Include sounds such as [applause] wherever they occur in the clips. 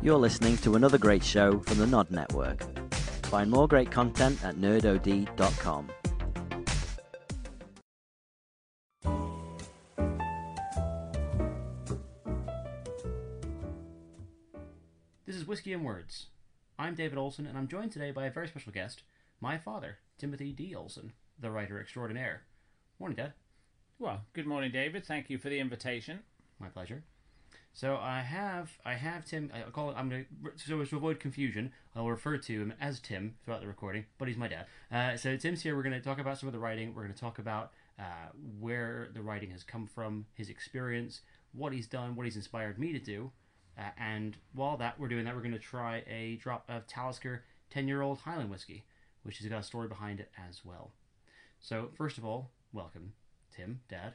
You're listening to another great show from the Nod Network. Find more great content at nerdod.com. This is Whiskey and Words. I'm David Olson, and I'm joined today by a very special guest, my father, Timothy D. Olson, the writer extraordinaire. Morning, Dad. Well, good morning, David. Thank you for the invitation. My pleasure. So I have I have Tim. I call it. I'm gonna so as to avoid confusion, I'll refer to him as Tim throughout the recording, but he's my dad. Uh, so Tim's here. We're to talk about some of the writing. We're to talk about uh, where the writing has come from, his experience, what he's done, what he's inspired me to do, uh, and while that we're doing that, we're to try a drop of Talisker ten year old Highland whiskey, which has got a story behind it as well. So first of all, welcome, Tim, Dad.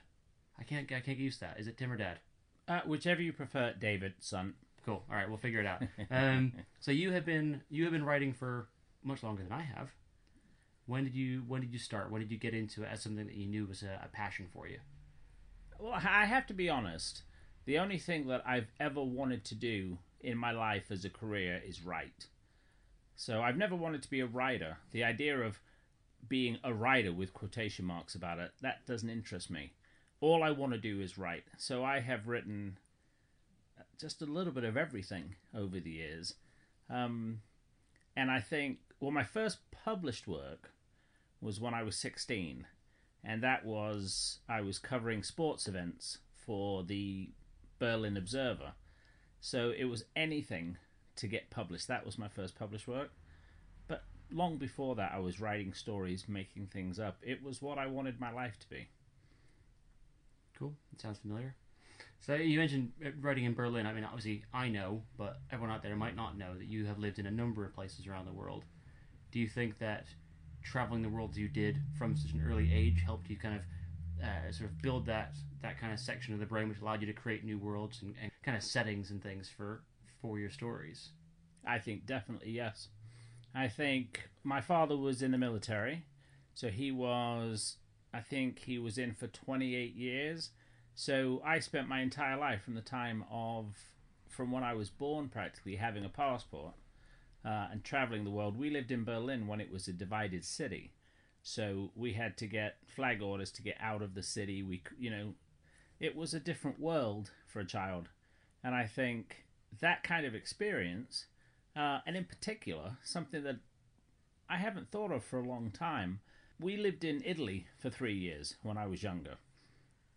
I can't I can't get used to that. Is it Tim or Dad? Uh, whichever you prefer, David, son. Cool. All right, we'll figure it out. [laughs] Um, so you have been you have been writing for much longer than I have. When did you when did you start? When did you get into it as something that you knew was a, a passion for you? Well, I have to be honest. The only thing that I've ever wanted to do in my life as a career is write. So I've never wanted to be a writer. The idea of being a writer with quotation marks about it, that doesn't interest me. All I want to do is write. So I have written just a little bit of everything over the years. Um, and I think, well, my first published work was when I was 16. And that was, I was covering sports events for the Berlin Observer. So it was anything to get published. That was my first published work. But long before that, I was writing stories, making things up. It was what I wanted my life to be. Cool. It sounds familiar. So you mentioned uh, writing in Berlin. I mean, obviously I know, but everyone out there might not know that you have lived in a number of places around the world. Do you think that traveling the world as you did from such an early age helped you kind of uh, sort of build that that kind of section of the brain which allowed you to create new worlds and, and kind of settings and things for for your stories? I think definitely yes. I think my father was in the military, so he was. I think he was in for 28 years. So I spent my entire life from the time of, from when I was born, practically having a passport uh, and traveling the world. We lived in Berlin when it was a divided city, so we had to get flag orders to get out of the city. We, you know, it was a different world for a child, and I think that kind of experience, uh, and in particular, something that I haven't thought of for a long time. We lived in Italy for three years when I was younger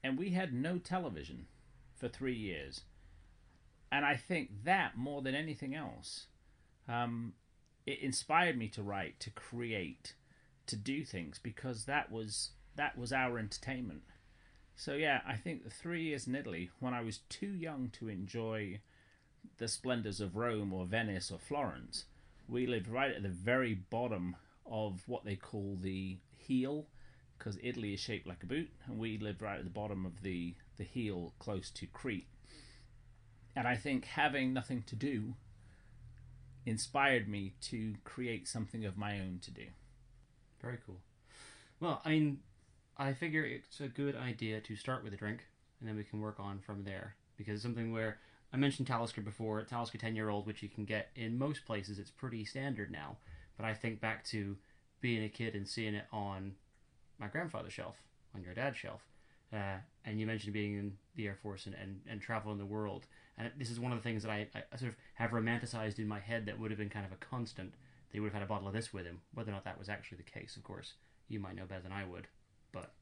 and we had no television for three years. And I think that more than anything else, um, it inspired me to write, to create, to do things because that was that was our entertainment. So yeah, I think the three years in Italy, when I was too young to enjoy the splendors of Rome or Venice or Florence, we lived right at the very bottom of what they call the heel because Italy is shaped like a boot, and we live right at the bottom of the, the heel close to Crete. And I think having nothing to do inspired me to create something of my own to do. Very cool. Well, I mean, I figure it's a good idea to start with a drink, and then we can work on from there. Because something where I mentioned Talisker before, Talisker 10 year old, which you can get in most places, it's pretty standard now. But I think back to being a kid and seeing it on my grandfather's shelf, on your dad's shelf. Uh, and you mentioned being in the Air Force and, and, and traveling the world. And this is one of the things that I, I sort of have romanticized in my head that would have been kind of a constant. They would have had a bottle of this with him. Whether or not that was actually the case, of course, you might know better than I would. But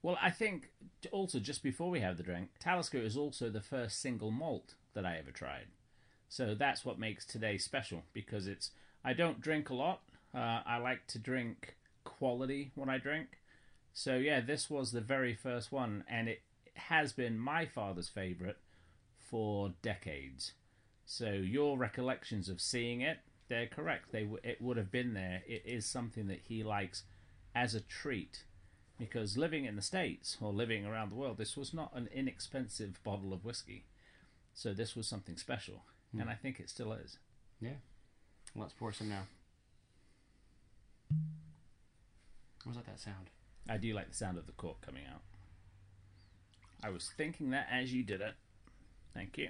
Well, I think also just before we have the drink, Talisker is also the first single malt that I ever tried. So that's what makes today special because it's. I don't drink a lot. Uh, I like to drink quality when I drink. So yeah, this was the very first one, and it has been my father's favorite for decades. So your recollections of seeing it, they're correct. They w- it would have been there. It is something that he likes as a treat, because living in the states or living around the world, this was not an inexpensive bottle of whiskey. So this was something special, and I think it still is. yeah, let's pour some now. I was like that sound. I do like the sound of the cork coming out. I was thinking that as you did it. Thank you.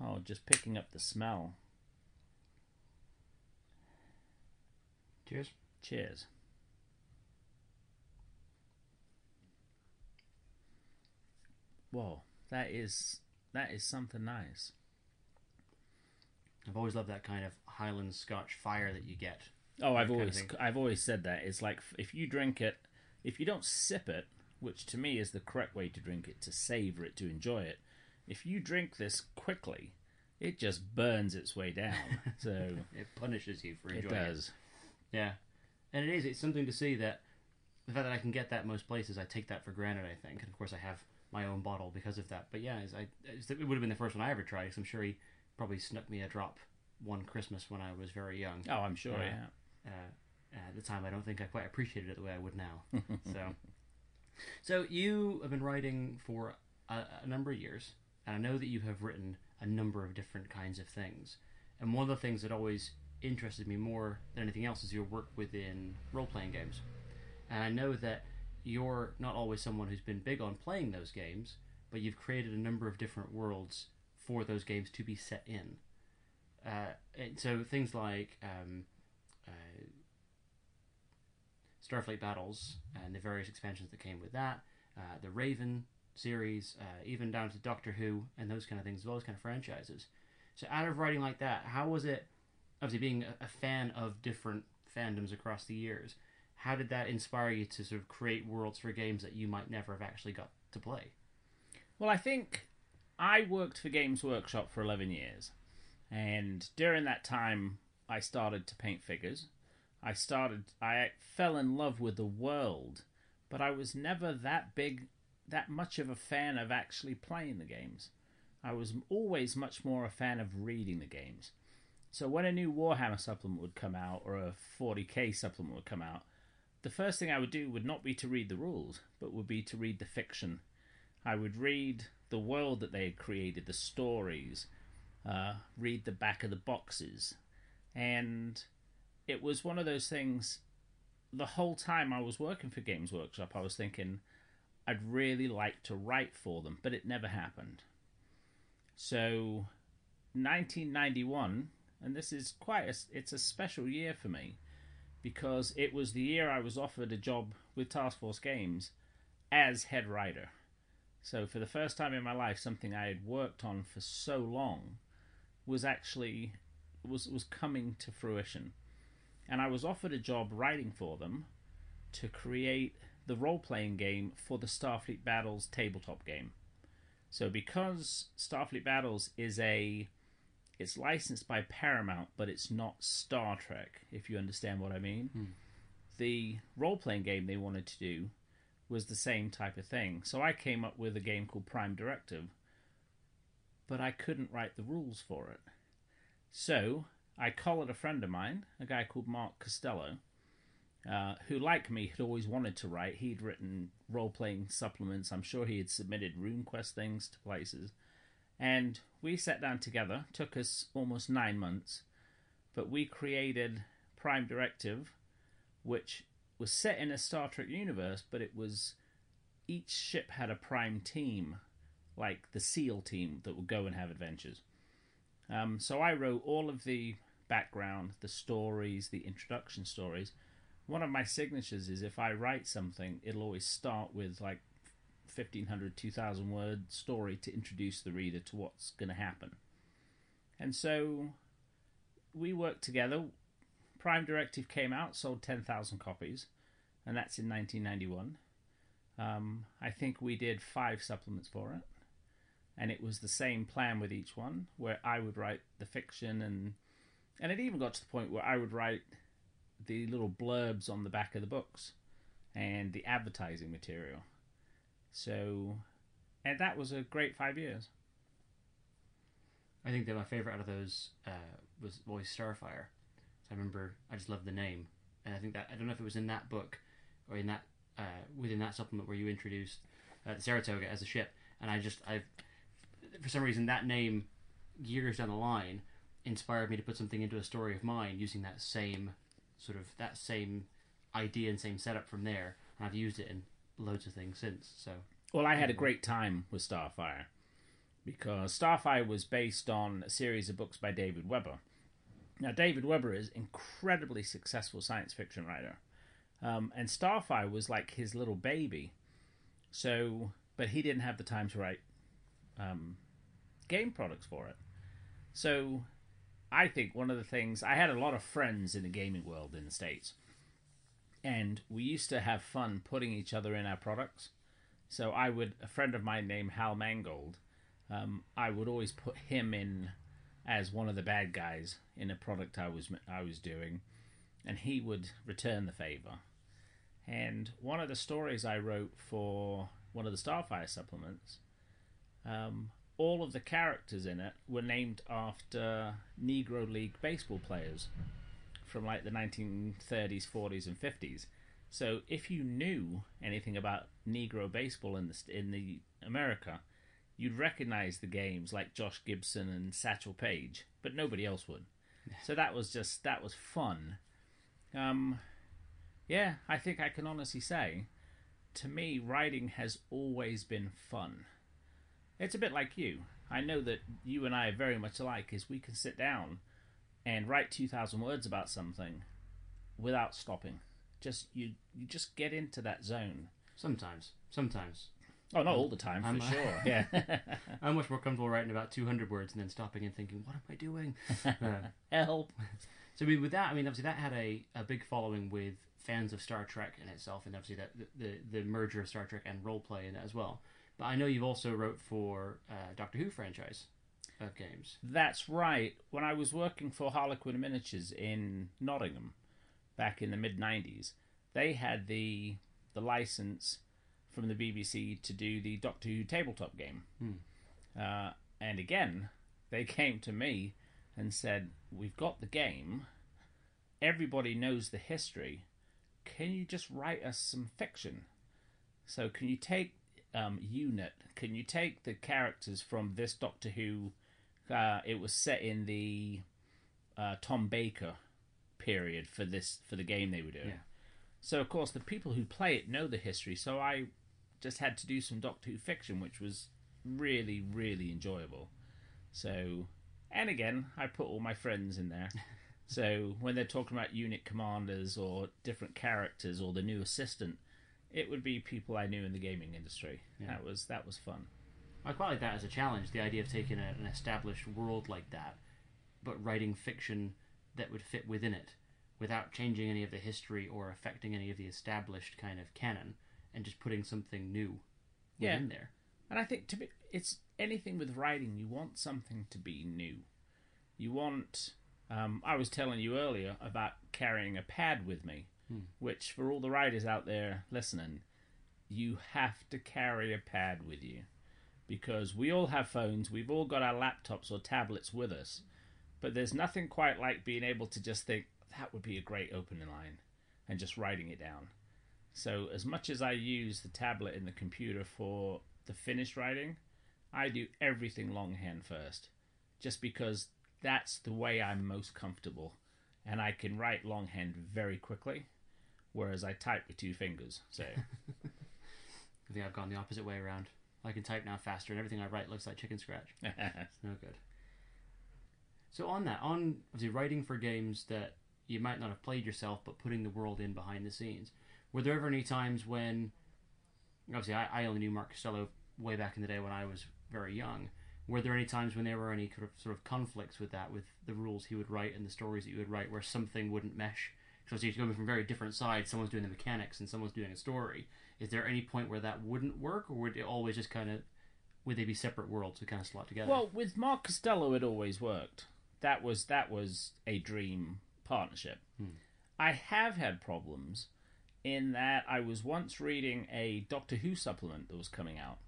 Oh, just picking up the smell. Cheers. Cheers. Whoa, that is that is something nice. I've always loved that kind of Highland Scotch fire that you get. Oh, I've That kind of always. I've always said that it's like if you drink it, if you don't sip it, which to me is the correct way to drink it, to savor it, to enjoy it. If you drink this quickly, it just burns its way down. [laughs] So It punishes you for enjoying it. does. Yeah, and it is. It's something to see that the fact that I can get that most places, I take that for granted. I think, and of course, I have my own bottle because of that. But yeah, it's, I, it's, it would have been the first one I ever tried. 'cause I'm sure he probably snuck me a drop one Christmas when I was very young. Oh, I'm sure. Yeah. Yeah. uh, at the time, I don't think I quite appreciated it the way I would now. [laughs] so, so you have been writing for a, a number of years, and I know that you have written a number of different kinds of things. And one of the things that always interested me more than anything else is your work within role playing games. And I know that you're not always someone who's been big on playing those games, but you've created a number of different worlds for those games to be set in. Uh, and so things like um, uh, Starfleet Battles and the various expansions that came with that, uh, the Raven series, uh, even down to Doctor Who and those kind of things, as well as kind of franchises. So, out of writing like that, how was it? Obviously, being a, a fan of different fandoms across the years, how did that inspire you to sort of create worlds for games that you might never have actually got to play? Well, I think I worked for Games Workshop for 11 years. And during that time, I started to paint figures. I started, I fell in love with the world, but I was never that big, that much of a fan of actually playing the games. I was always much more a fan of reading the games. So when a new Warhammer supplement would come out or a 40k supplement would come out, the first thing I would do would not be to read the rules, but would be to read the fiction I would read the world that they had created, the stories, uh, read the back of the boxes. And it was one of those things, the whole time I was working for Games Workshop, I was thinking I'd really like to write for them, but it never happened. So, 1991, and this is quite a, it's a special year for me because it was the year I was offered a job with Task Force Games as head writer. So for the first time in my life, something I had worked on for so long was actually was was coming to fruition, and I was offered a job writing for them to create the role playing game for the Starfleet Battles tabletop game. So because Starfleet Battles is a it's licensed by Paramount, but it's not Star Trek, if you understand what I mean. The role playing game they wanted to do was the same type of thing. So I came up with a game called Prime Directive, but I couldn't write the rules for it. So I collared a friend of mine, a guy called Mark Costello, uh, who, like me, had always wanted to write. He'd written role playing supplements. I'm sure he had submitted RuneQuest things to places. And we sat down together, took us almost nine months, but we created Prime Directive, which was set in a Star Trek universe, but it was each ship had a prime team, like the SEAL team that would go and have adventures. Um, so I wrote all of the background, the stories, the introduction stories. One of my signatures is if I write something, it'll always start with like 1500, 2000 word story to introduce the reader to what's going to happen. And so we worked together. Prime Directive came out, sold 10,000 copies, and that's in 1991. Um, I think we did five supplements for it, and it was the same plan with each one, where I would write the fiction, and and it even got to the point where I would write the little blurbs on the back of the books and the advertising material. So, and that was a great five years. I think that my favorite out of those uh, was always Starfire. I remember I just loved the name, and I think that I don't know if it was in that book or in that uh, within that supplement where you introduced uh, Saratoga as a ship, and I just I for some reason that name years down the line inspired me to put something into a story of mine using that same sort of that same idea and same setup from there, and I've used it in loads of things since. So Well, I had a great time with Starfire because Starfire was based on a series of books by David Weber. Now, David Weber is incredibly successful science fiction writer, um, and Starfire was like his little baby. So, but he didn't have the time to write um, game products for it. So, I think one of the things I had a lot of friends in the gaming world in the states, and we used to have fun putting each other in our products. So I would a friend of mine named Hal Mangold, um, I would always put him in as one of the bad guys in a product I was I was doing, and he would return the favor. And one of the stories I wrote for one of the Starfire supplements, um, all of the characters in it were named after Negro League baseball players from like the 1930s, 40s, and 50s. So if you knew anything about Negro baseball in the in the America, you'd recognize the games like Josh Gibson and Satchel Paige, but nobody else would. [laughs] So that was just that was fun. Um, yeah, I think I can honestly say, to me, writing has always been fun. It's a bit like you. I know that you and I are very much alike, is we can sit down and write two thousand words about something without stopping. Just you, you just get into that zone. Sometimes, sometimes. Oh, not all the time, for I'm- sure. [laughs] Yeah. I'm much more comfortable writing about 200 words and then stopping and thinking, what am I doing? [laughs] Uh, Help. So I mean, with that, I mean, obviously that had a, a big following with fans of Star Trek in itself, and obviously that the, the, merger of Star Trek and role play in it as well. But I know you've also wrote for uh, Doctor Who franchise of games. That's right. When I was working for Harlequin Miniatures in Nottingham back in the mid '90s, they had the the license from the BBC to do the Doctor Who tabletop game. Uh, and again, they [laughs] came to me and said, "We've got the game. Everybody knows the history. Can you just write us some fiction? So can you take um, Unit? Can you take the characters from this Doctor Who?" Uh, it was set in the uh, Tom Baker period for this for the game they were doing. Yeah. So of course the people who play it know the history. So I just had to do some Doctor Who fiction, which was really really enjoyable. So and again I put all my friends in there. [laughs] so when they're talking about unit commanders or different characters or the new assistant, it would be people I knew in the gaming industry. Yeah. That was that was fun. I quite like that as a challenge. The idea of taking a, an established world like that, but writing fiction that would fit within it, without changing any of the history or affecting any of the established kind of canon, and just putting something new Yeah. within there. And I think to be, it's anything with writing, you want something to be new. You want. Um, I was telling you earlier about carrying a pad with me, which for all the writers out there listening, you have to carry a pad with you because we all have phones, we've all got our laptops or tablets with us, but there's nothing quite like being able to just think that would be a great opening line and just writing it down. So, as much as I use the tablet and the computer for the finished writing, I do everything longhand first, just because that's the way I'm most comfortable, and I can write longhand very quickly, whereas I type with two fingers. So, [laughs] I think I've gone the opposite way around. I can type now faster, and everything I write looks like chicken scratch. [laughs] It's no good. So on that, on obviously writing for games that you might not have played yourself, but putting the world in behind the scenes, were there ever any times when, obviously I, I only knew Mark Costello way back in the day when I was very young. Were there any times when there were any sort of, sort of conflicts with that, with the rules he would write and the stories that you would write, where something wouldn't mesh? Because you're coming from very different sides. Someone's doing the mechanics and someone's doing a story. Is there any point where that wouldn't work, or would it always just kind of would they be separate worlds that kind of slot together? well, with Mark Costello, it always worked. That was that was a dream partnership. Hmm. I have had problems in that I was once reading a Doctor Who supplement that was coming out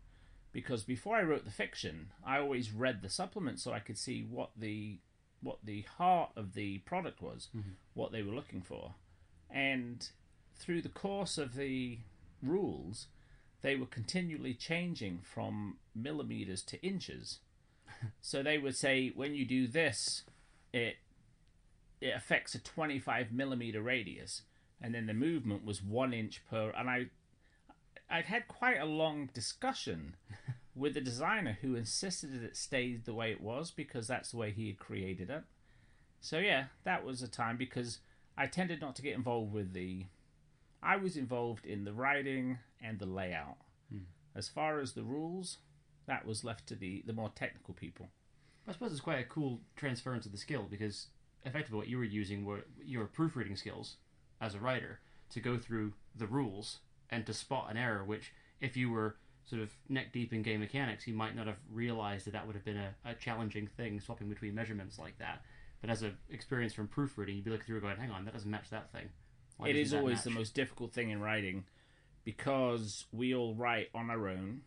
because before I wrote the fiction, I always read the supplement so I could see what the what the heart of the product was, mm-hmm. what they were looking for. And through the course of the rules, they were continually changing from millimeters to inches. [laughs] so they would say when you do this, it it affects a 25 millimeter radius, and then the movement was one inch per. And I I'd had quite a long discussion [laughs] with the designer who insisted that it stayed the way it was because that's the way he had created it. So yeah, that was a time because I tended not to get involved with the. I was involved in the writing and the layout. Hmm. As far as the rules, that was left to the the more technical people. I suppose it's quite a cool transference of the skill because effectively what you were using were your proofreading skills as a writer to go through the rules and to spot an error, which if you were sort of neck deep in game mechanics, you might not have realized that that would have been a, a challenging thing, swapping between measurements like that. But as an experience from proofreading, you'd be looking through going, hang on, that doesn't match that thing. Why it is always the most difficult thing in writing because we all write on our own.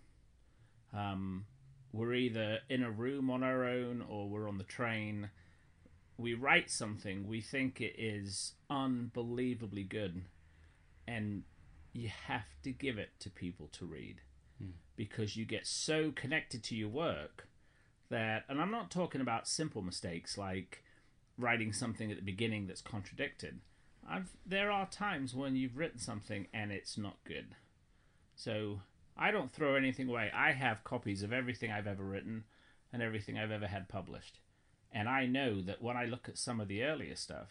Um, we're either in a room on our own or we're on the train. We write something, we think it is unbelievably good, and you have to give it to people to read because you get so connected to your work that, and I'm not talking about simple mistakes like writing something at the beginning that's contradicted. I've there are times when you've written something and it's not good. So I don't throw anything away. I have copies of everything I've ever written and everything I've ever had published. And I know that when I look at some of the earlier stuff,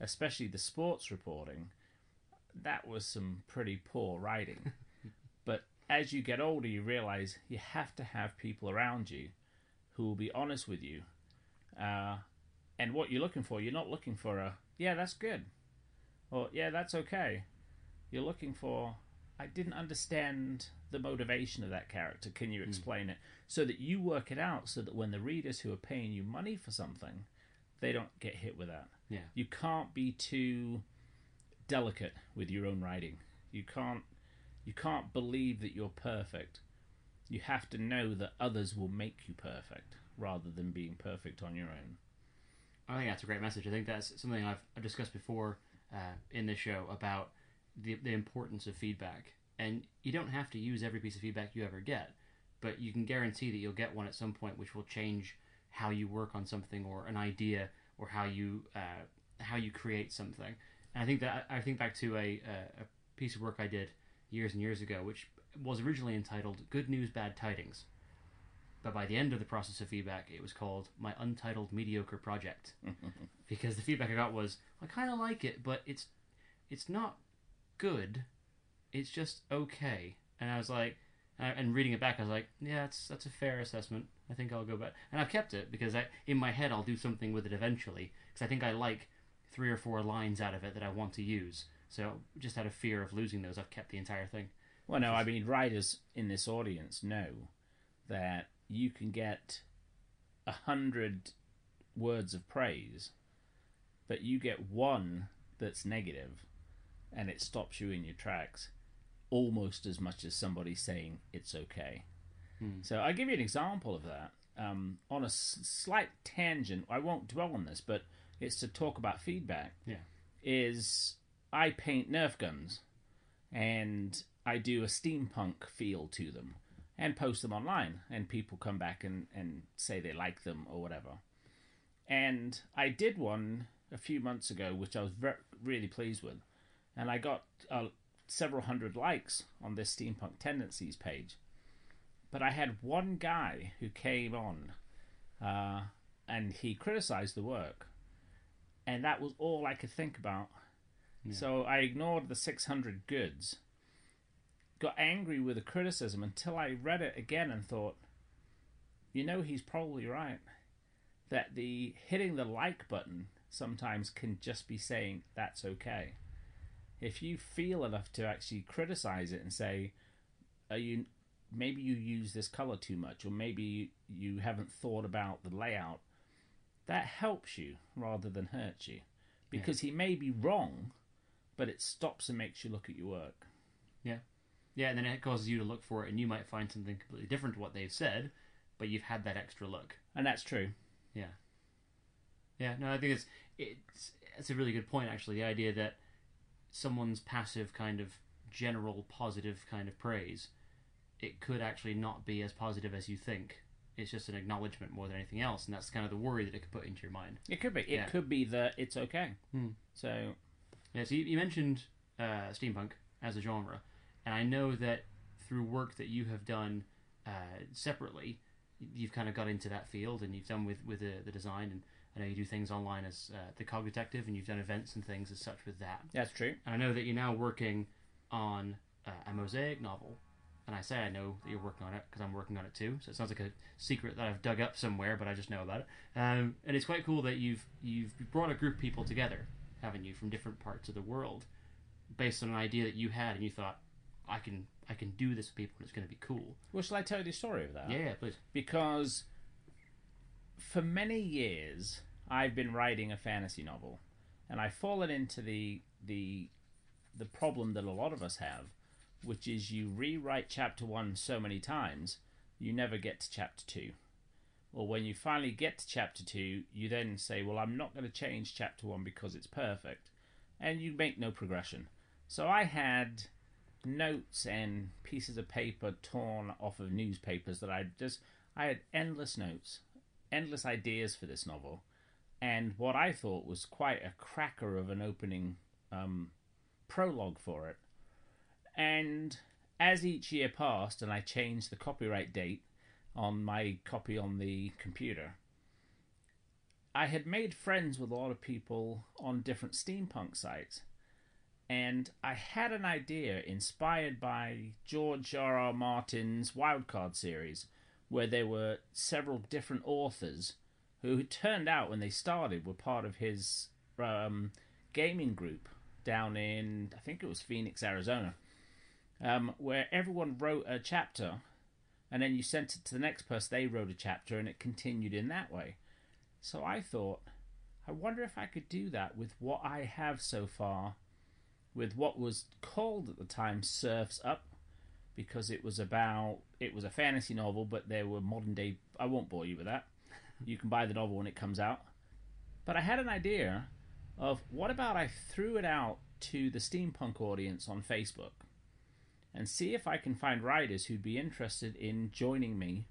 especially the sports reporting, that was some pretty poor writing. [laughs] but as you get older, you realize you have to have people around you who will be honest with you. Uh, and what you're looking for, you're not looking for a, yeah, that's good. Or, yeah, that's okay. You're looking for, I didn't understand the motivation of that character. Can you hmm. explain it? So that you work it out so that when the readers who are paying you money for something, they don't get hit with that. Yeah. You can't be too delicate with your own writing. You can't you can't believe that you're perfect. You have to know that others will make you perfect rather than being perfect on your own. I think that's a great message. I think that's something I've I've discussed before uh, in this show about the the importance of feedback. And you don't have to use every piece of feedback you ever get, but you can guarantee that you'll get one at some point, which will change how you work on something or an idea or how you uh, how you create something. And I think that I think back to a a piece of work I did years and years ago, which was originally entitled "Good News, Bad Tidings." But by the end of the process of feedback, it was called my untitled mediocre project [laughs] because the feedback I got was I kind of like it, but it's it's not good. It's just okay. And I was like, and reading it back, I was like, yeah, that's that's a fair assessment. I think I'll go back, and I've kept it because I in my head I'll do something with it eventually because I think I like three or four lines out of it that I want to use. So just out of fear of losing those, I've kept the entire thing. Well, no, I mean, writers in this audience know that you can get a hundred words of praise, but you get one that's negative, and it stops you in your tracks almost as much as somebody saying it's okay. So I'll give you an example of that. Um, on a s- slight tangent, I won't dwell on this, but it's to talk about feedback. Yeah. Is I paint Nerf guns, and I do a steampunk feel to them, and post them online, and people come back and, and say they like them or whatever. And I did one a few months ago, which I was ver- really pleased with, and I got uh, several hundred likes on this steampunk tendencies page. But I had one guy who came on, uh, and he criticized the work, and that was all I could think about. So I ignored the 600 goods, got angry with the criticism until I read it again and thought, you know, he's probably right. That the hitting the like button sometimes can just be saying that's okay. If you feel enough to actually criticize it and say, are you maybe you use this color too much or maybe you haven't thought about the layout that helps you rather than hurts you because he may be wrong but it stops and makes you look at your work Yeah. Yeah, and then it causes you to look for it, and you might find something completely different to what they've said, but you've had that extra look. and that's true Yeah. Yeah, no, I think it's it's it's a really good point actually. The idea that someone's passive kind of general positive kind of praise, it could actually not be as positive as you think. It's just an acknowledgement more than anything else, and that's kind of the worry that it could put into your mind. it could be it Yeah. could be that it's okay Hmm. so Yeah, so you, you mentioned uh, steampunk as a genre, and I know that through work that you have done uh, separately, you've kind of got into that field and you've done with with the, the design and I know you do things online as uh, the Cog Detective and you've done events and things as such with that. That's true. And I know that you're now working on uh, a mosaic novel. And I say I know that you're working on it because I'm working on it too. So it sounds like a secret that I've dug up somewhere, but I just know about it. Um, and it's quite cool that you've you've brought a group of people together, haven't you, from different parts of the world, based on an idea that you had, and you thought, I can I can do this for people, and it's going to be cool. Well, shall I tell you the story of that? Yeah, please. because for many years I've been writing a fantasy novel, and I've fallen into the the the problem that a lot of us have, which is you rewrite chapter one so many times, you never get to chapter two. Or when you finally get to chapter two, you then say, Well, I'm not going to change chapter one because it's perfect. And you make no progression. So I had notes and pieces of paper torn off of newspapers that I just, I had endless notes, endless ideas for this novel. And what I thought was quite a cracker of an opening um, prologue for it. And as each year passed and I changed the copyright date on my copy on the computer, I had made friends with a lot of people on different steampunk sites. And I had an idea inspired by George R. R. Martin's Wildcard series, where there were several different authors who turned out when they started were part of his um, gaming group down in, I think it was Phoenix, Arizona, um, where everyone wrote a chapter and then you sent it to the next person, they wrote a chapter, and it continued in that way. So I thought, I wonder if I could do that with what I have so far, with what was called at the time Surfs Up, because it was about, it was a fantasy novel, but there were modern day, I won't bore you with that. [laughs] You can buy the novel when it comes out. But I had an idea of what about I threw it out to the steampunk audience on Facebook and see if I can find writers who'd be interested in joining me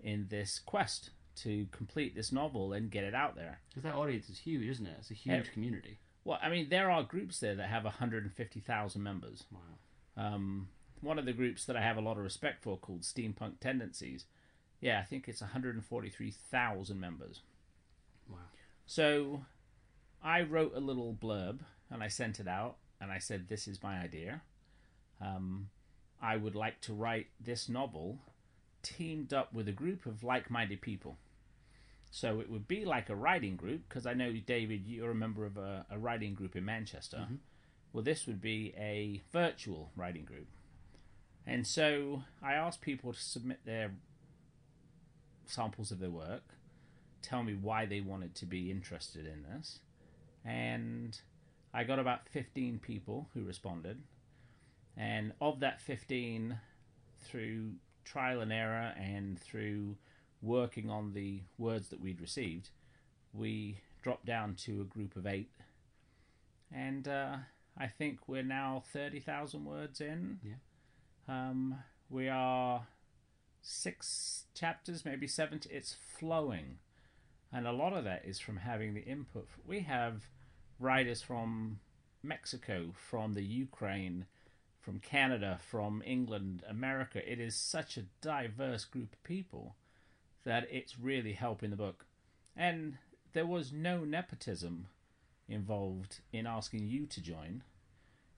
in this quest to complete this novel and get it out there. Because that audience is huge, isn't it? It's a huge Yeah. community. Well, I mean, there are groups there that have 150,000 members. Wow. Um, one of the groups that I have a lot of respect for called Steampunk Tendencies. Yeah, I think it's 143,000 members. Wow. So I wrote a little blurb and I sent it out and I said, This is my idea. Um, I would like to write this novel teamed up with a group of like minded people. So it would be like a writing group, because I know, David, you're a member of a, a writing group in Manchester. Mm-hmm. Well, this would be a virtual writing group. And so I asked people to submit their samples of their work, tell me why they wanted to be interested in this. And I got about 15 people who responded. And of that 15, through trial and error and through working on the words that we'd received, we dropped down to a group of eight. And uh, I think we're now 30,000 words in. Yeah. Um, we are six chapters, maybe seven. It's flowing. And a lot of that is from having the input. We have writers from Mexico, from the Ukraine, from Canada, from England, America. It is such a diverse group of people that it's really helping the book. And there was no nepotism involved in asking you to join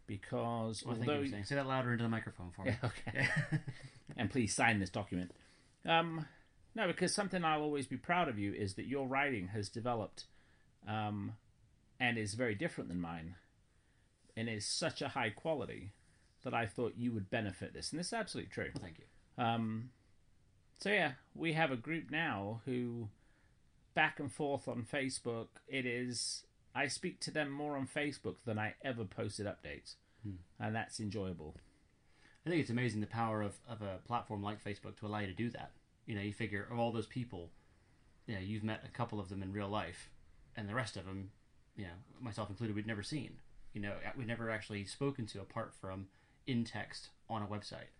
because Well, you although saying. Say that louder into the microphone for me. [laughs] okay. [laughs] and please sign this document. Um, no, because something I'll always be proud of you is that your writing has developed um, and is very different than mine and is such a high quality that I thought you would benefit this. And this is absolutely true. Well, thank you. Um, so yeah, we have a group now who back and forth on Facebook. It is I speak to them more on Facebook than I ever posted updates, hmm. and that's enjoyable. I think it's amazing the power of, of a platform like Facebook to allow you to do that. You know, you figure of all those people, you know, you've met a couple of them in real life, and the rest of them, you know, myself included, we'd never seen. You know, we've never actually spoken to apart from in text on a website.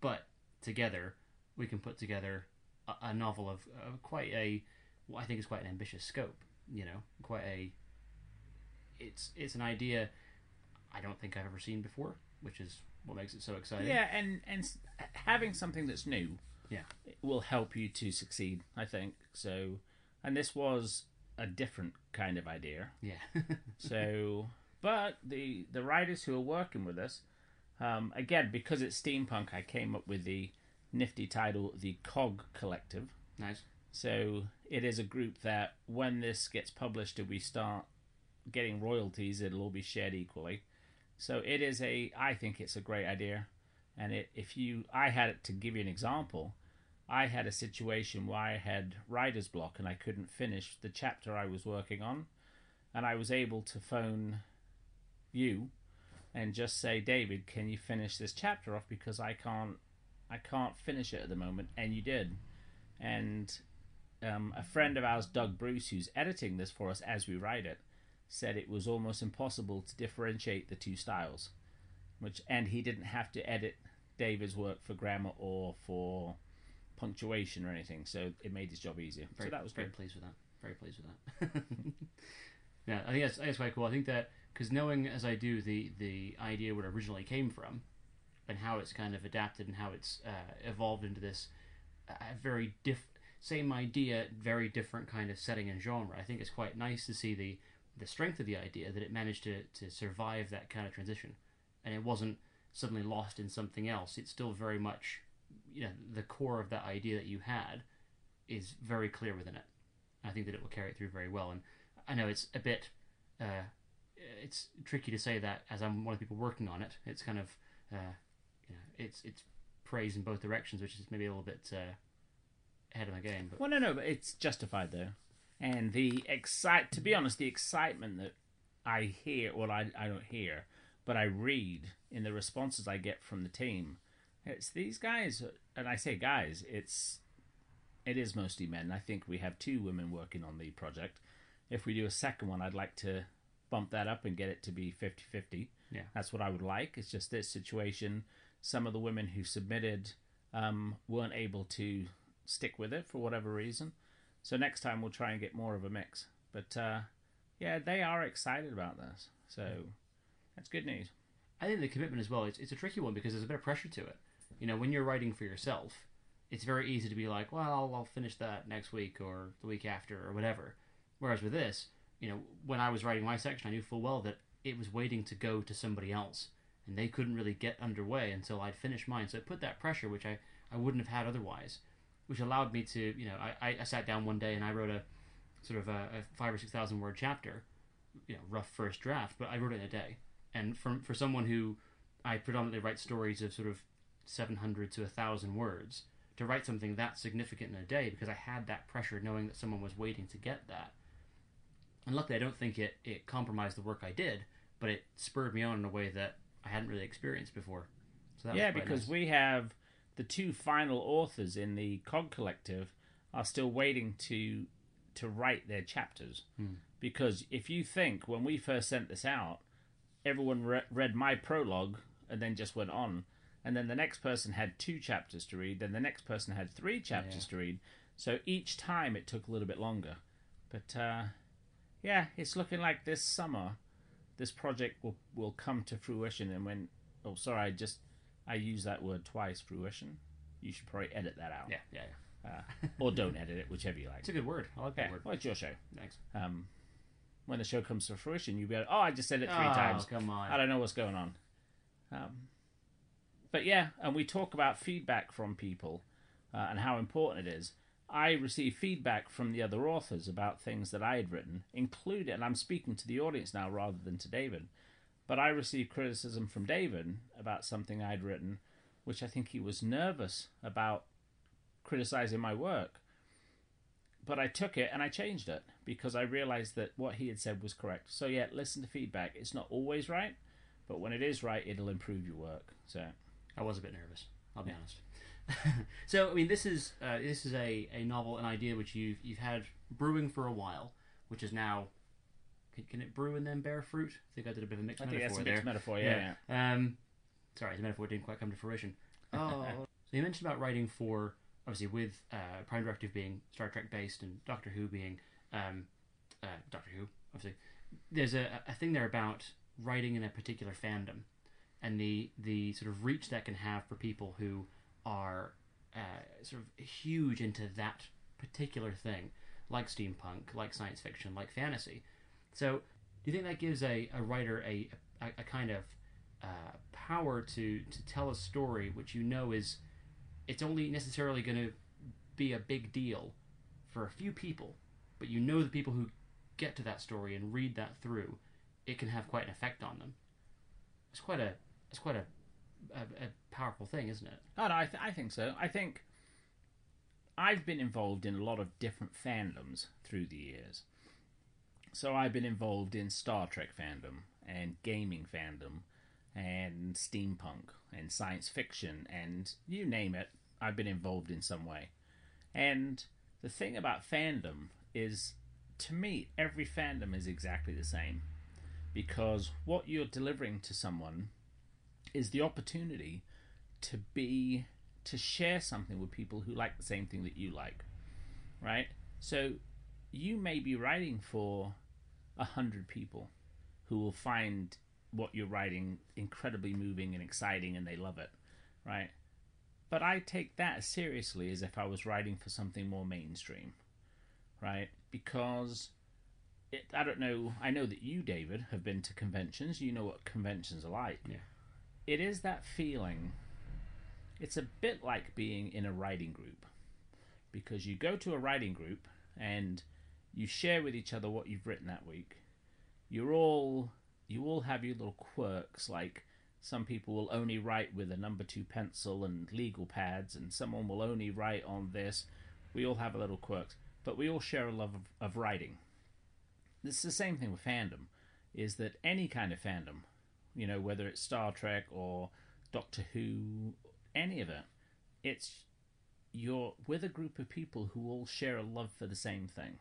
But together, we can put together a, a novel of uh, quite a, what I think is quite an ambitious scope. You know, quite a. It's it's an idea I don't think I've ever seen before, which is what makes it so exciting. Yeah, and and having something that's new Yeah. will help you to succeed. I think so. And this was a different kind of idea. Yeah. [laughs] So, but the the writers who are working with us, um, again because it's steampunk, I came up with the nifty title, the Cog Collective. nice. So it is a group that when this gets published and we start getting royalties, it'll all be shared equally. So it is a, I think it's a great idea, and it if you, I had it to give you an example. I had a situation where I had writer's block and I couldn't finish the chapter I was working on, and I was able to phone you and just say, David, can you finish this chapter off because I can't, I can't finish it at the moment, and you did, and um, a friend of ours, Doug Bruce, who's editing this for us as we write it, said it was almost impossible to differentiate the two styles, which and he didn't have to edit David's work for grammar or for punctuation or anything, so it made his job easier. Very, so that was very good. pleased with that. Very pleased with that. [laughs] yeah, I think that's, that's quite cool. I think that because knowing as I do the the idea where it originally came from, and how it's kind of adapted and how it's uh, evolved into this uh, very diff same idea, very different kind of setting and genre. I think it's quite nice to see the the strength of the idea that it managed to to survive that kind of transition, and it wasn't suddenly lost in something else. It's still very much, you know, the core of that idea that you had is very clear within it. I think that it will carry it through very well. And I know it's a bit, uh, it's tricky to say that as I'm one of the people working on it. It's kind of, uh, you know, it's it's praise in both directions, which is maybe a little bit uh, ahead of my game. But Well, no, no, but it's justified though, and the excite. To be honest, the excitement that I hear, well, I I don't hear, but I read in the responses I get from the team. It's these guys, and I say guys. It's it is mostly men. I think we have two women working on the project. If we do a second one, I'd like to bump that up and get it to be 50-50. Yeah. That's what I would like. It's just this situation. Some of the women who submitted um, weren't able to stick with it for whatever reason. So next time we'll try and get more of a mix. But uh, yeah, they are excited about this. So that's good news. I think the commitment as well. It's it's a tricky one because there's a bit of pressure to it. You know, when you're writing for yourself, it's very easy to be like, well, I'll, I'll finish that next week or the week after or whatever. Whereas with this, you know, when I was writing my section, I knew full well that it was waiting to go to somebody else, and they couldn't really get underway until I'd finished mine. So it put that pressure, which I, I wouldn't have had otherwise, which allowed me to, you know, I, I- sat down one day and I wrote a sort of a, a five or six thousand word chapter, you know, rough first draft, but I wrote it in a day. And from for someone who I predominantly write stories of sort of 700 to 1,000 words, to write something that significant in a day because I had that pressure knowing that someone was waiting to get that. And luckily, I don't think it, it compromised the work I did, but it spurred me on in a way that I hadn't really experienced before. So that yeah, because nice. we have the two final authors in the Cog Collective are still waiting to to write their chapters. Hmm. Because if you think when we first sent this out, everyone re- read my prologue and then just went on, and then the next person had two chapters to read, then the next person had three chapters Yeah. to read. So each time it took a little bit longer. But uh, yeah, it's looking like this summer this project will will come to fruition. And when oh sorry, I just I use that word twice, fruition. You should probably edit that out, Yeah, yeah, yeah. uh, or don't [laughs] edit it, whichever you like. It's a good word. I like Yeah, that word. well, it's your show. Thanks. Um, when the show comes to fruition, you'll be able. Oh, I just said it three oh, times. come on. I don't know what's going on. Um, but yeah, and we talk about feedback from people uh, and how important it is. I received feedback from the other authors about things that I had written, including, and I'm speaking to the audience now rather than to David, but I received criticism from David about something I'd written, which I think he was nervous about criticizing my work. But I took it and I changed it because I realized that what he had said was correct. So yeah, listen to feedback. It's not always right, but when it is right, it'll improve your work. So I was a bit nervous. I'll be honest. [laughs] so I mean, this is uh, this is a, a novel, an idea which you've you've had brewing for a while, which is now. Can, can it brew and then bear fruit? I think I did a bit of a mixed I think metaphor that's a mixed there. metaphor. Yeah, yeah. Um, sorry, the metaphor didn't quite come to fruition. [laughs] Oh, so you mentioned about writing for obviously with uh, Prime Directive being Star Trek based and Doctor Who being um, uh, Doctor Who. Obviously, there's a, a thing there about writing in a particular fandom and the the sort of reach that can have for people who are uh, sort of huge into that particular thing, like steampunk, like science fiction, like fantasy. So, do you think that gives a, a writer a, a, a kind of uh, power to, to tell a story which you know is it's only necessarily going to be a big deal for a few people, but you know the people who get to that story and read that through, it can have quite an effect on them. It's quite a it's quite a a, a powerful thing, isn't it? Oh, no, I, th- I think so. I think I've been involved in a lot of different fandoms through the years. So I've been involved in Star Trek fandom and gaming fandom and steampunk and science fiction and you name it, I've been involved in some way. And the thing about fandom is, to me, every fandom is exactly the same. Because what you're delivering to someone is the opportunity to be to share something with people who like the same thing that you like right? So you may be writing for a hundred people who will find what you're writing incredibly moving and exciting and they love it right? But i take that as seriously as if i was writing for something more mainstream right? Because it, i don't know i know that you david have been to conventions. You know what conventions are like. Yeah. It is that feeling. It's a bit like being in a writing group because you go to a writing group and you share with each other what you've written that week. You're all you all have your little quirks like some people will only write with a number two pencil and legal pads and someone will only write on this. We all have a little quirks but we all share a love of, of writing. This is the same thing with fandom is that any kind of fandom you know whether it's star trek or doctor who any of it it's you're with a group of people who all share a love for the same thing.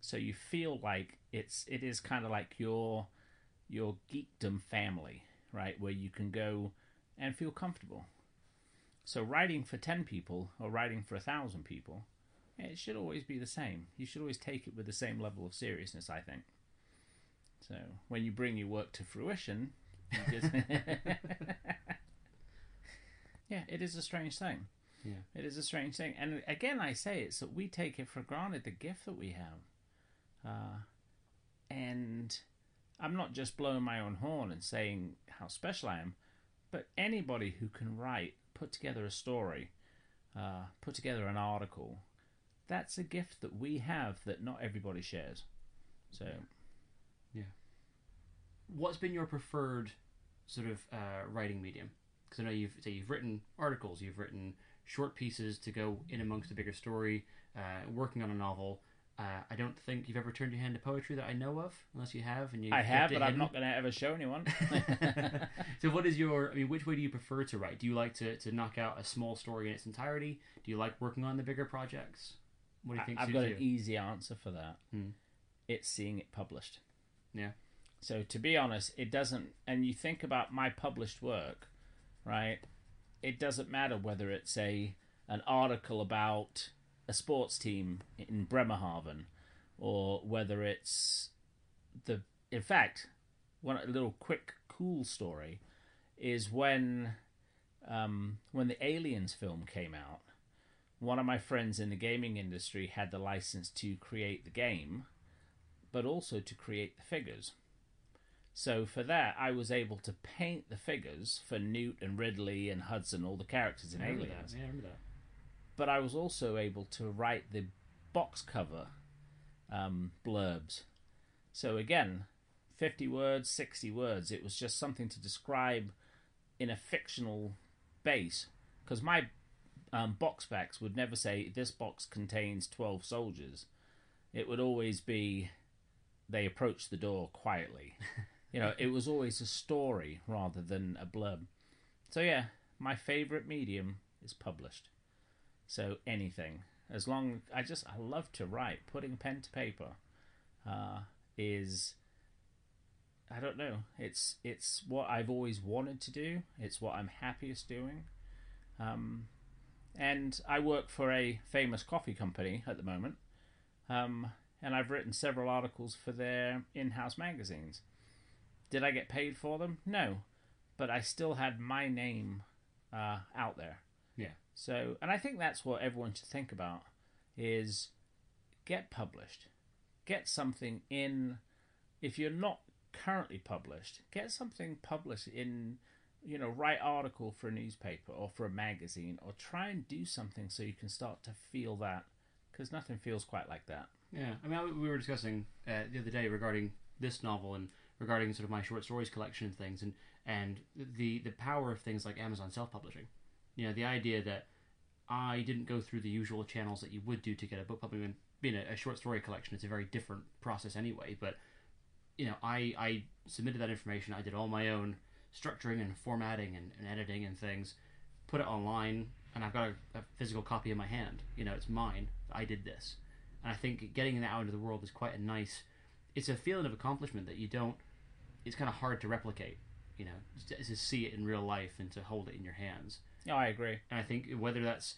So you feel like it's it is kind of like your your geekdom family right where you can go and feel comfortable. So writing for 10 people or writing for a thousand people it should always be the same. You should always take it with the same level of seriousness i think. So when you bring your work to fruition just [laughs] yeah it is a strange thing. Yeah. it is a strange thing. And again i say it's that we take it for granted the gift that we have. Uh, and i'm not just blowing my own horn and saying how special i am but anybody who can write put together a story uh, put together an article that's a gift that we have that not everybody shares. So What's been your preferred sort of uh, writing medium? Because I know you've say you've written articles, you've written short pieces to go in amongst a bigger story, uh, working on a novel. Uh, I don't think you've ever turned your hand to poetry that I know of, unless you have. And you i have but i'm not going to ever show anyone [laughs] [laughs] so what is your i mean which way do you prefer to write do you like to, to knock out a small story in its entirety do you like working on the bigger projects what do you think I've got you? an easy answer for that. Hmm. It's seeing it published. Yeah. So to be honest, it doesn't. And you think about my published work, right? It doesn't matter whether it's a an article about a sports team in Bremerhaven, or whether it's the. In fact, one little quick cool story is when um, when the Aliens film came out one of my friends in the gaming industry had the license to create the game, but also to create the figures. So for that, I was able to paint the figures for Newt and Ripley and Hudson, all the characters in I Aliens. that. Yeah, I remember that. But I was also able to write the box cover um, blurbs. So again, 50 words, 60 words. It was just something to describe in a fictional base. Because my um, box backs would never say, this box contains 12 soldiers. It would always be, they approach the door quietly. [laughs] you know, it was always a story rather than a blurb. So yeah, my favorite medium is published. So anything, as long I just I love to write. Putting pen to paper uh, is I don't know. It's it's what I've always wanted to do. It's what I'm happiest doing. Um, and I work for a famous coffee company at the moment. Um, and I've written several articles for their in-house magazines. Did I get paid for them? No, but I still had my name uh, out there. Yeah. So, and I think that's what everyone should think about is get published. Get something in if you're not currently published, get something published in you know, write article for a newspaper or for a magazine or try and do something so you can start to feel that because nothing feels quite like that. Yeah, I mean, we were discussing uh, the other day regarding this novel and regarding sort of my short stories collection and things, and and the the power of things like Amazon self publishing. You know, the idea that I didn't go through the usual channels that you would do to get a book published. Being a, a short story collection, it's a very different process anyway. But you know, I I submitted that information. I did all my own structuring and formatting and, and editing and things. Put it online, and I've got a, a physical copy in my hand. You know, it's mine. I did this, and I think getting that out into the world is quite a nice. It's a feeling of accomplishment that you don't. It's kind of hard to replicate. You know, to, to see it in real life and to hold it in your hands. Yeah, I agree. And I think whether that's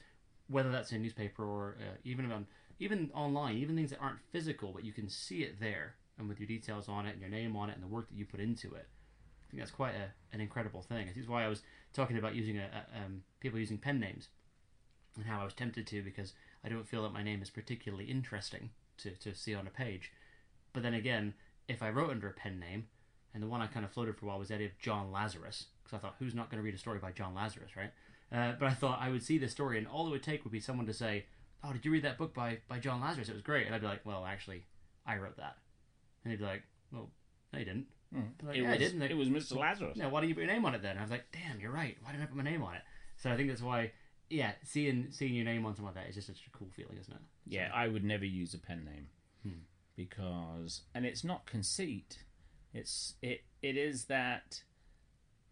whether that's in a newspaper or uh, even on even online, even things that aren't physical, but you can see it there and with your details on it and your name on it and the work that you put into it. I think that's quite a, an incredible thing. This is why I was talking about using a, a um, people using pen names and how I was tempted to because I don't feel that my name is particularly interesting to, to see on a page. But then again, if I wrote under a pen name, and the one I kind of floated for a while was idea of John Lazarus, because I thought, who's not going to read a story by John Lazarus, right? Uh, but I thought I would see this story, and all it would take would be someone to say, "Oh, did you read that book by by John Lazarus? It was great." And I'd be like, "Well, actually, I wrote that." And he'd be like, "Well, no, you didn't." Mm. Like, it, yeah, was, did. And they- it was Mr. Lazarus. Yeah, why didn't you put your name on it then? And I was like, "Damn, you're right. Why didn't I put my name on it?" So I think that's why, yeah, seeing seeing your name on something like that is just such a cool feeling, isn't it? Yeah, I would never use a pen name Hmm. because, and it's not conceit. It's it it is that.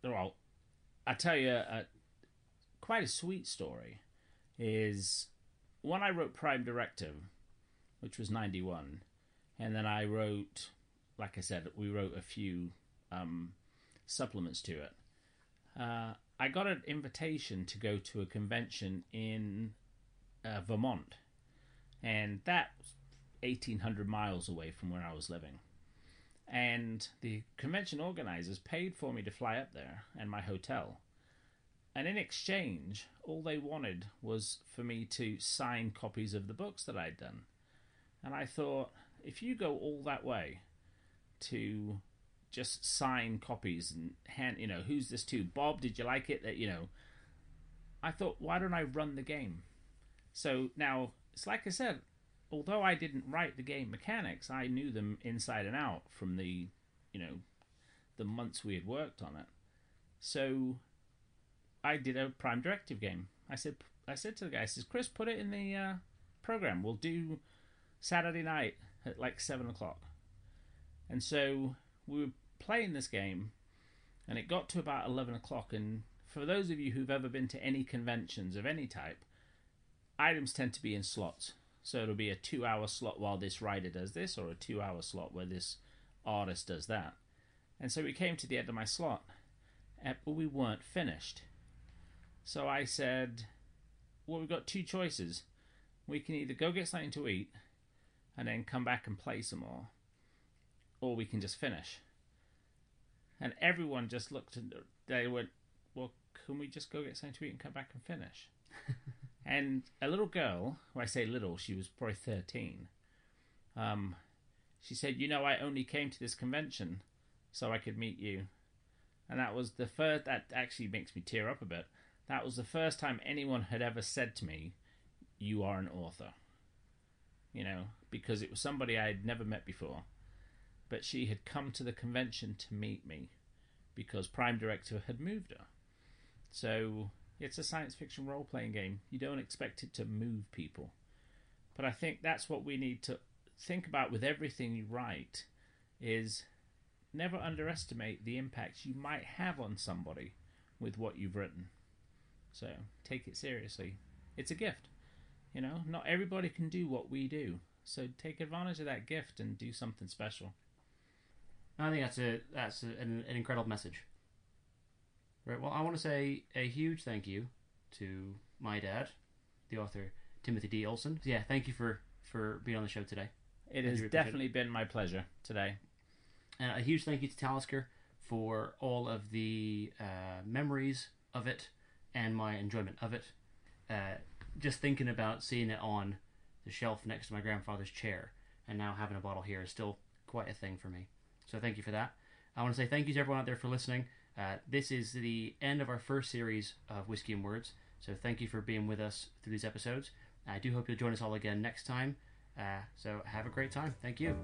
Well, I tell you, a, quite a sweet story is when I wrote Prime Directive, which was ninety one, and then I wrote, like I said, we wrote a few um, supplements to it. Uh, I got an invitation to go to a convention in uh, Vermont and that's 1800 miles away from where I was living. And the convention organizers paid for me to fly up there and my hotel. And in exchange, all they wanted was for me to sign copies of the books that I'd done. And I thought, if you go all that way to just sign copies and hand, you know, who's this to? Bob, did you like it? That, you know, I thought, why don't I run the game? So now, it's like I said, although I didn't write the game mechanics, I knew them inside and out from the, you know, the months we had worked on it. So I did a Prime Directive game. I said, I said to the guy, I says, Chris, put it in the uh, program. We'll do Saturday night at like seven o'clock. And so we were playing this game, and it got to about eleven o'clock. And for those of you who've ever been to any conventions of any type, items tend to be in slots. So it'll be a two hour slot while this writer does this, or a two hour slot where this artist does that. And so we came to the end of my slot, but we weren't finished. So I said, Well, we've got two choices. We can either go get something to eat and then come back and play some more, or we can just finish. And everyone just looked and they went, Well, can we just go get something to eat and come back and finish? [laughs] And a little girl, when I say little, she was probably 13, um, she said, You know, I only came to this convention so I could meet you. And that was the first, that actually makes me tear up a bit. That was the first time anyone had ever said to me, You are an author. You know, because it was somebody I had never met before. But she had come to the convention to meet me because Prime Directive had moved her. So it's a science fiction role playing game. You don't expect it to move people. But I think that's what we need to think about with everything you write is never underestimate the impact you might have on somebody with what you've written. So take it seriously. It's a gift. You know, not everybody can do what we do. So take advantage of that gift and do something special. I think that's a that's a, an, an incredible message. Right. Well, I want to say a huge thank you to my dad, the author Timothy D. Olson. Yeah, thank you for for being on the show today. It has definitely been my pleasure today. And a huge thank you to Talisker for all of the uh, memories of it and my enjoyment of it. uh, just thinking about seeing it on the shelf next to my grandfather's chair, and now having a bottle here is still quite a thing for me. So thank you for that. I want to say thank you to everyone out there for listening. Uh, this is the end of our first series of Whiskey and Words. So thank you for being with us through these episodes. I do hope you'll join us all again next time. Uh, so have a great time. Thank you.